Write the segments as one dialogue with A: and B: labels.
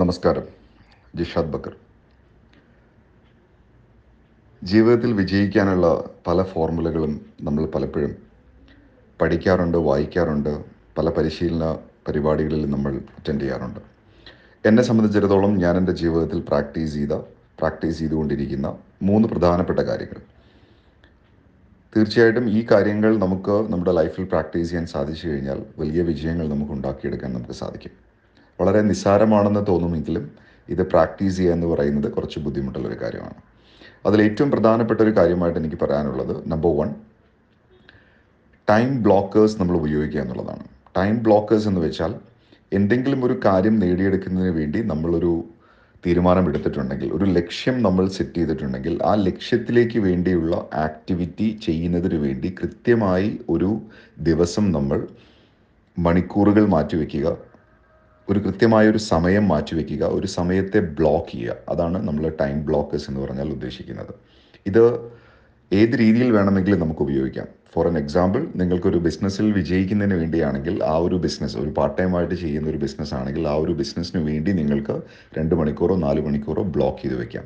A: നമസ്കാരം. ജിഷാദ് ബക്കർ. ജീവിതത്തിൽ വിജയിക്കാനുള്ള പല ഫോർമുലകളും നമ്മൾ പലപ്പോഴും പഠിക്കാറുണ്ട് വായിക്കാറുണ്ട് പല പരിശീലന പരിപാടികളിൽ നമ്മൾ അറ്റൻഡ് ചെയ്യാറുണ്ട്. എന്നെ സംബന്ധിച്ചിടത്തോളം ഞാൻ എന്റെ ജീവിതത്തിൽ പ്രാക്ടീസ് ചെയ്ത പ്രാക്ടീസ് ചെയ്തുകൊണ്ടിരിക്കുന്ന മൂന്ന് പ്രധാനപ്പെട്ട കാര്യങ്ങൾ. തീർച്ചയായിട്ടും ഈ കാര്യങ്ങൾ നമുക്ക് നമ്മുടെ ലൈഫിൽ പ്രാക്ടീസ് ചെയ്യാൻ സാധിച്ചു കഴിഞ്ഞാൽ വലിയ വിജയങ്ങൾ നമുക്ക് ഉണ്ടാക്കിയെടുക്കാൻ നമുക്ക് സാധിക്കും. വളരെ നിസ്സാരമാണെന്ന് തോന്നുമെങ്കിലും ഇത് പ്രാക്ടീസ് ചെയ്യുക എന്ന് പറയുന്നത് കുറച്ച് ബുദ്ധിമുട്ടുള്ള ഒരു കാര്യമാണ്. അതിൽ ഏറ്റവും പ്രധാനപ്പെട്ട ഒരു കാര്യമായിട്ട് എനിക്ക് പറയാനുള്ളത് നമ്പർ വൺ ടൈം ബ്ലോക്കേഴ്സ് നമ്മൾ ഉപയോഗിക്കുക എന്നുള്ളതാണ്. ടൈം ബ്ലോക്കേഴ്സ് എന്ന് വെച്ചാൽ എന്തെങ്കിലും ഒരു കാര്യം നേടിയെടുക്കുന്നതിന് വേണ്ടി നമ്മളൊരു തീരുമാനം എടുത്തിട്ടുണ്ടെങ്കിൽ ഒരു ലക്ഷ്യം നമ്മൾ സെറ്റ് ചെയ്തിട്ടുണ്ടെങ്കിൽ ആ ലക്ഷ്യത്തിലേക്ക് വേണ്ടിയുള്ള ആക്ടിവിറ്റി ചെയ്യുന്നതിന് വേണ്ടി കൃത്യമായി ഒരു ദിവസം നമ്മൾ മണിക്കൂറുകൾ മാറ്റിവെക്കുക ഒരു കൃത്യമായ ഒരു സമയം മാറ്റിവെക്കുക ഒരു സമയത്തെ ബ്ലോക്ക് ചെയ്യുക. അതാണ് നമ്മൾ ടൈം ബ്ലോക്കേഴ്സ് എന്ന് പറഞ്ഞാൽ ഉദ്ദേശിക്കുന്നത്. ഇത് ഏത് രീതിയിൽ വേണമെങ്കിലും നമുക്ക് ഉപയോഗിക്കാം. ഫോർ എൻ എക്സാമ്പിൾ നിങ്ങൾക്കൊരു ബിസിനസ്സിൽ വിജയിക്കുന്നതിന് വേണ്ടിയാണെങ്കിൽ ആ ഒരു ബിസിനസ് ഒരു പാർട്ട് ടൈം ആയിട്ട് ചെയ്യുന്ന ഒരു ബിസിനസ് ആണെങ്കിൽ ആ ഒരു ബിസിനസ്സിന് വേണ്ടി നിങ്ങൾക്ക് രണ്ട് മണിക്കൂറോ നാല് മണിക്കൂറോ ബ്ലോക്ക് ചെയ്ത് വെക്കാം.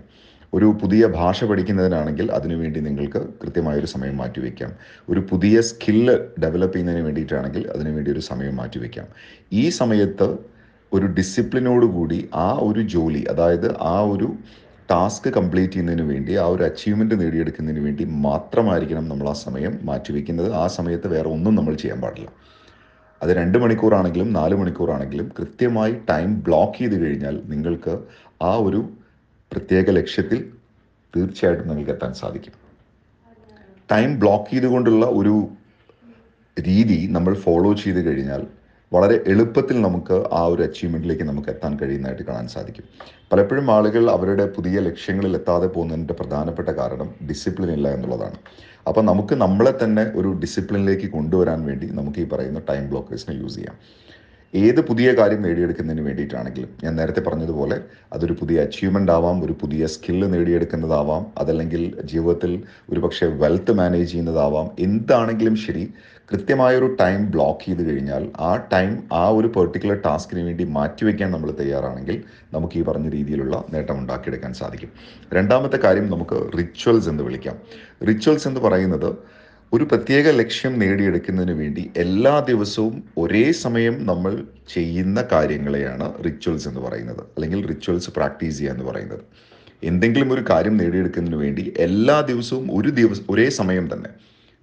A: ഒരു പുതിയ ഭാഷ പഠിക്കുന്നതിനാണെങ്കിൽ അതിനുവേണ്ടി നിങ്ങൾക്ക് കൃത്യമായൊരു സമയം മാറ്റിവെക്കാം ഒരു പുതിയ സ്കില്ല് ഡെവലപ്പ് ചെയ്യുന്നതിന് വേണ്ടിയിട്ടാണെങ്കിൽ അതിനുവേണ്ടി ഒരു സമയം മാറ്റിവെക്കാം ഈ സമയത്ത് ഒരു ഡിസിപ്ലിനോട് കൂടി ആ ഒരു ജോലി അതായത് ആ ഒരു ടാസ്ക് കംപ്ലീറ്റ് ചെയ്യുന്നതിന് വേണ്ടി ആ ഒരു അച്ചീവ്മെന്റ് നേടിയെടുക്കുന്നതിന് വേണ്ടി മാത്രമായിരിക്കണം നമ്മൾ ആ സമയം മാറ്റിവെക്കുന്നത്. ആ സമയത്ത് വേറെ ഒന്നും നമ്മൾ ചെയ്യാൻ പാടില്ല. അത് രണ്ട് മണിക്കൂറാണെങ്കിലും നാല് മണിക്കൂറാണെങ്കിലും കൃത്യമായി ടൈം ബ്ലോക്ക് ചെയ്ത് കഴിഞ്ഞാൽ നിങ്ങൾക്ക് ആ ഒരു പ്രത്യേക ലക്ഷ്യത്തിൽ തീർച്ചയായിട്ടും നിങ്ങൾക്ക് എത്താൻ സാധിക്കും. ടൈം ബ്ലോക്ക് ചെയ്തുകൊണ്ടുള്ള ഒരു രീതി നമ്മൾ ഫോളോ ചെയ്ത് കഴിഞ്ഞാൽ വളരെ എളുപ്പത്തിൽ നമുക്ക് ആ ഒരു അച്ചീവ്മെന്റിലേക്ക് നമുക്ക് എത്താൻ കഴിയുന്നതായിട്ട് കാണാൻ സാധിക്കും. പലപ്പോഴും ആളുകൾ അവരുടെ പുതിയ ലക്ഷ്യങ്ങളിൽ എത്താതെ പോകുന്നതിന്റെ പ്രധാനപ്പെട്ട കാരണം ഡിസിപ്ലിൻ ഇല്ല എന്നുള്ളതാണ്. അപ്പോൾ നമുക്ക് നമ്മളെ തന്നെ ഒരു ഡിസിപ്ലിനിലേക്ക് കൊണ്ടുവരാൻ വേണ്ടി നമുക്ക് ഈ പറയുന്ന ടൈം ബ്ലോക്കേഴ്സിനെ യൂസ് ചെയ്യാം. ഏത് പുതിയ കാര്യം നേടിയെടുക്കുന്നതിന് വേണ്ടിയിട്ടാണെങ്കിലും ഞാൻ നേരത്തെ പറഞ്ഞതുപോലെ അതൊരു പുതിയ അച്ചീവ്മെന്റ് ആവാം ഒരു പുതിയ സ്കില്ല് നേടിയെടുക്കുന്നതാവാം അതല്ലെങ്കിൽ ജീവിതത്തിൽ ഒരുപക്ഷെ വെൽത്ത് മാനേജ് ചെയ്യുന്നതാവാം. എന്താണെങ്കിലും ശരി കൃത്യമായൊരു ടൈം ബ്ലോക്ക് ചെയ്ത് കഴിഞ്ഞാൽ ആ ടൈം ആ ഒരു പെർട്ടിക്കുലർ ടാസ്കിന് വേണ്ടി മാറ്റിവെക്കാൻ നമ്മൾ തയ്യാറാണെങ്കിൽ നമുക്ക് ഈ പറഞ്ഞ രീതിയിലുള്ള നേട്ടം ഉണ്ടാക്കിയെടുക്കാൻ സാധിക്കും. രണ്ടാമത്തെ കാര്യം നമുക്ക് റിച്വൽസ് എന്ന് വിളിക്കാം. റിച്വൽസ് എന്ന് പറയുന്നത് ഒരു പ്രത്യേക ലക്ഷ്യം നേടിയെടുക്കുന്നതിന് വേണ്ടി എല്ലാ ദിവസവും ഒരേ സമയം നമ്മൾ ചെയ്യുന്ന കാര്യങ്ങളെയാണ് റിച്വൽസ് എന്ന് പറയുന്നത്. അല്ലെങ്കിൽ റിച്വൽസ് പ്രാക്ടീസ് ചെയ്യുക എന്ന് പറയുന്നത്. എന്തെങ്കിലും ഒരു കാര്യം നേടിയെടുക്കുന്നതിന് വേണ്ടി എല്ലാ ദിവസവും ഒരു ദിവസം ഒരേ സമയം തന്നെ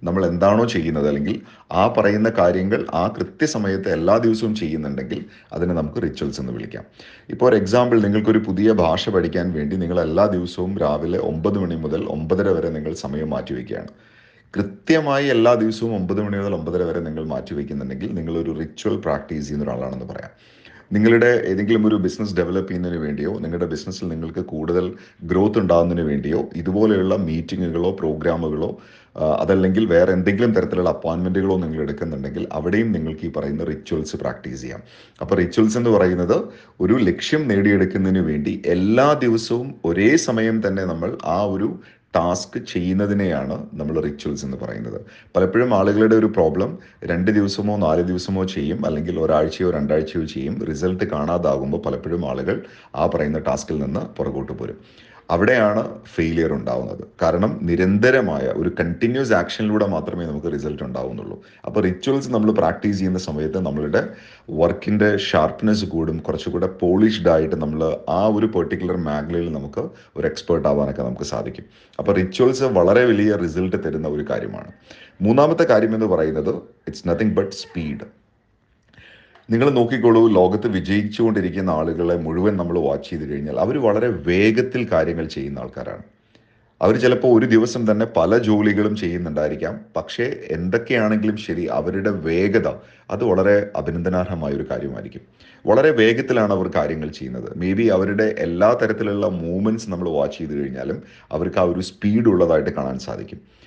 A: നമ്മൾ എന്താണോ ചെയ്യുന്നത് അല്ലെങ്കിൽ ആ പറയുന്ന കാര്യങ്ങൾ ആ കൃത്യസമയത്ത് എല്ലാ ദിവസവും ചെയ്യുന്നുണ്ടെങ്കിൽ അതിനെ നമുക്ക് റിച്വൽസ് എന്ന് വിളിക്കാം. ഇപ്പോൾ ഒരു എക്സാമ്പിൾ നിങ്ങൾക്കൊരു പുതിയ ഭാഷ പഠിക്കാൻ വേണ്ടി നിങ്ങൾ എല്ലാ ദിവസവും രാവിലെ ഒമ്പത് മണി മുതൽ ഒമ്പതര വരെ നിങ്ങൾ സമയം മാറ്റിവെക്കുകയാണ്. കൃത്യമായി എല്ലാ ദിവസവും ഒമ്പത് മണി മുതൽ ഒമ്പതര വരെ നിങ്ങൾ മാറ്റി വയ്ക്കുന്നുണ്ടെങ്കിൽ നിങ്ങളൊരു റിച്വൽ പ്രാക്ടീസ് ചെയ്യുന്ന ഒരാളാണെന്ന് പറയാം. നിങ്ങളുടെ ഏതെങ്കിലും ഒരു ബിസിനസ് ഡെവലപ്പ് ചെയ്യുന്നതിന് വേണ്ടിയോ നിങ്ങളുടെ ബിസിനസ്സിൽ നിങ്ങൾക്ക് കൂടുതൽ ഗ്രോത്ത് ഉണ്ടാകുന്നതിന് വേണ്ടിയോ ഇതുപോലെയുള്ള മീറ്റിങ്ങുകളോ പ്രോഗ്രാമുകളോ അതല്ലെങ്കിൽ വേറെ എന്തെങ്കിലും തരത്തിലുള്ള അപ്പോയിൻമെന്റുകളോ നിങ്ങൾ എടുക്കുന്നുണ്ടെങ്കിൽ അവിടെയും നിങ്ങൾക്ക് ഈ പറയുന്ന റിച്വൽസ് പ്രാക്ടീസ് ചെയ്യാം. അപ്പോൾ റിച്വൽസ് എന്ന് പറയുന്നത് ഒരു ലക്ഷ്യം നേടിയെടുക്കുന്നതിന് വേണ്ടി എല്ലാ ദിവസവും ഒരേ സമയം തന്നെ നമ്മൾ ആ ഒരു ടാസ്ക് ചെയ്യുന്നതിനെയാണ് നമ്മൾ റിച്വൽസ് എന്ന് പറയുന്നത്. പലപ്പോഴും ആളുകളുടെ ഒരു പ്രോബ്ലം രണ്ട് ദിവസമോ നാല് ദിവസമോ ചെയ്യും അല്ലെങ്കിൽ ഒരാഴ്ചയോ രണ്ടാഴ്ചയോ ചെയ്യും. റിസൾട്ട് കാണാതാകുമ്പോൾ പലപ്പോഴും ആളുകൾ ആ പറയുന്ന ടാസ്കിൽ നിന്ന് പുറകോട്ട് പോരും. അവിടെയാണ് ഫെയിലിയർ ഉണ്ടാവുന്നത്. കാരണം നിരന്തരമായ ഒരു കണ്ടിന്യൂസ് ആക്ഷനിലൂടെ മാത്രമേ നമുക്ക് റിസൾട്ട് ഉണ്ടാവുന്നുള്ളൂ. അപ്പോൾ റിച്വൽസ് നമ്മൾ പ്രാക്ടീസ് ചെയ്യുന്ന സമയത്ത് നമ്മളുടെ വർക്കിന്റെ ഷാർപ്നെസ് കൂടും കുറച്ചുകൂടെ പോളിഷ്ഡ് ആയിട്ട് നമ്മൾ ആ ഒരു പെർട്ടിക്കുലർ മേഖലയിൽ നമുക്ക് ഒരു എക്സ്പേർട്ട് ആവാനൊക്കെ നമുക്ക് സാധിക്കും. അപ്പോൾ റിച്വൽസ് വളരെ വലിയ റിസൾട്ട് തരുന്ന ഒരു കാര്യമാണ്. മൂന്നാമത്തെ കാര്യം എന്ന് പറയുന്നത് ഇറ്റ്സ് നത്തിങ് ബട്ട് സ്പീഡ് നിങ്ങൾ നോക്കിക്കോളൂ ലോകത്ത് വിജയിച്ചുകൊണ്ടിരിക്കുന്ന ആളുകളെ മുഴുവൻ നമ്മൾ വാച്ച് ചെയ്ത് കഴിഞ്ഞാൽ അവർ വളരെ വേഗത്തിൽ കാര്യങ്ങൾ ചെയ്യുന്ന ആൾക്കാരാണ്. അവർ ചിലപ്പോൾ ഒരു ദിവസം തന്നെ പല ജോലികളും ചെയ്യുന്നുണ്ടായിരിക്കാം. പക്ഷേ എന്തൊക്കെയാണെങ്കിലും ശരി അവരുടെ വേഗത അത് വളരെ അഭിനന്ദനാർഹമായ ഒരു കാര്യമായിരിക്കും. വളരെ വേഗത്തിലാണ് അവർ കാര്യങ്ങൾ ചെയ്യുന്നത്. മേ ബി അവരുടെ എല്ലാ തരത്തിലുള്ള മൂവ്മെന്റ്സ് നമ്മൾ വാച്ച് ചെയ്ത് കഴിഞ്ഞാലും അവർക്ക് ആ ഒരു സ്പീഡ് ഉള്ളതായിട്ട് കാണാൻ സാധിക്കും.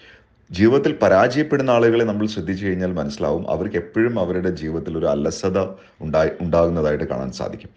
A: ജീവിതത്തിൽ പരാജയപ്പെടുന്ന ആളുകളെ നമ്മൾ ശ്രദ്ധിച്ചു കഴിഞ്ഞാൽ മനസ്സിലാവും അവർക്ക് എപ്പോഴും അവരുടെ ജീവിതത്തിൽ ഒരു അലസത ഉണ്ടായി ഉണ്ടാകുന്നതായിട്ട് കാണാൻ സാധിക്കും.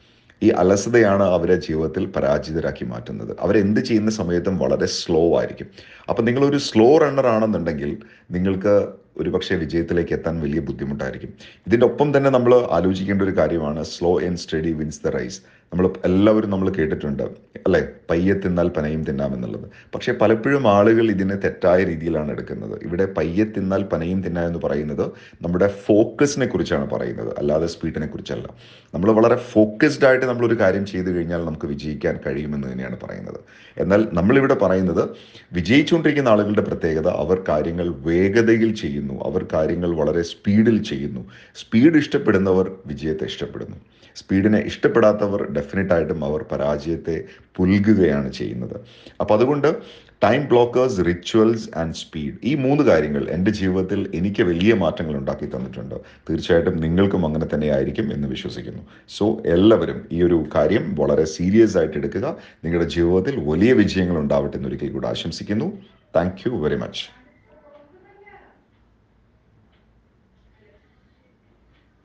A: ഈ അലസതയാണ് അവരെ ജീവിതത്തിൽ പരാജിതരാക്കി മാറ്റുന്നത്. അവരെന്ത് ചെയ്യുന്ന സമയത്തും വളരെ സ്ലോ ആയിരിക്കും. അപ്പം നിങ്ങളൊരു സ്ലോ റണ്ണർ ആണെന്നുണ്ടെങ്കിൽ നിങ്ങൾക്ക് ഒരുപക്ഷെ വിജയത്തിലേക്ക് എത്താൻ വലിയ ബുദ്ധിമുട്ടായിരിക്കും. ഇതിന്റെ ഒപ്പം തന്നെ നമ്മൾ ആലോചിക്കേണ്ട ഒരു കാര്യമാണ് slow and steady wins the race നമ്മൾ എല്ലാവരും നമ്മൾ കേട്ടിട്ടുണ്ട് അല്ലേ? പയ്യെ തിന്നാൽ പനയും തിന്നാമെന്നുള്ളത് പക്ഷേ പലപ്പോഴും ആളുകൾ ഇതിനെ തെറ്റായ രീതിയിലാണ് എടുക്കുന്നത്. ഇവിടെ പയ്യെ തിന്നാൽ പനയും തിന്നാം എന്ന് പറയുന്നത് നമ്മുടെ ഫോക്കസിനെ കുറിച്ചാണ് പറയുന്നത് അല്ലാതെ സ്പീഡിനെ കുറിച്ചല്ല. നമ്മൾ വളരെ ഫോക്കസ്ഡ് ആയിട്ട് നമ്മളൊരു കാര്യം ചെയ്തു കഴിഞ്ഞാൽ നമുക്ക് വിജയിക്കാൻ കഴിയുമെന്ന് തന്നെയാണ് പറയുന്നത്. എന്നാൽ നമ്മളിവിടെ പറയുന്നത് വിജയിച്ചുകൊണ്ടിരിക്കുന്ന ആളുകളുടെ പ്രത്യേകത അവർ കാര്യങ്ങൾ വേഗതയിൽ ചെയ്യുന്നു അവർ കാര്യങ്ങൾ വളരെ സ്പീഡിൽ ചെയ്യുന്നു. സ്പീഡ് ഇഷ്ടപ്പെടുന്നവർ വിജയത്തെ ഇഷ്ടപ്പെടുന്നു. സ്പീഡിനെ ഇഷ്ടപ്പെടാത്തവർ ഡെഫിനറ്റ് ആയിട്ടും അവർ പരാജയത്തെ പുൽകുകയാണ് ചെയ്യുന്നത്. അപ്പം അതുകൊണ്ട് time blockers rituals and speed ഈ മൂന്ന് കാര്യങ്ങൾ എന്റെ ജീവിതത്തിൽ എനിക്ക് വലിയ മാറ്റങ്ങൾ ഉണ്ടാക്കി തന്നിട്ടുണ്ട്. തീർച്ചയായിട്ടും നിങ്ങൾക്കും അങ്ങനെ തന്നെ ആയിരിക്കും എന്ന് വിശ്വസിക്കുന്നു. സോ എല്ലാവരും ഈ ഒരു കാര്യം വളരെ സീരിയസ് ആയിട്ട് എടുക്കുക. നിങ്ങളുടെ ജീവിതത്തിൽ വലിയ വിജയങ്ങൾ ഉണ്ടാവട്ടെ എന്നൊരിക്കൽ കൂടെ ആശംസിക്കുന്നു. Thank you very much.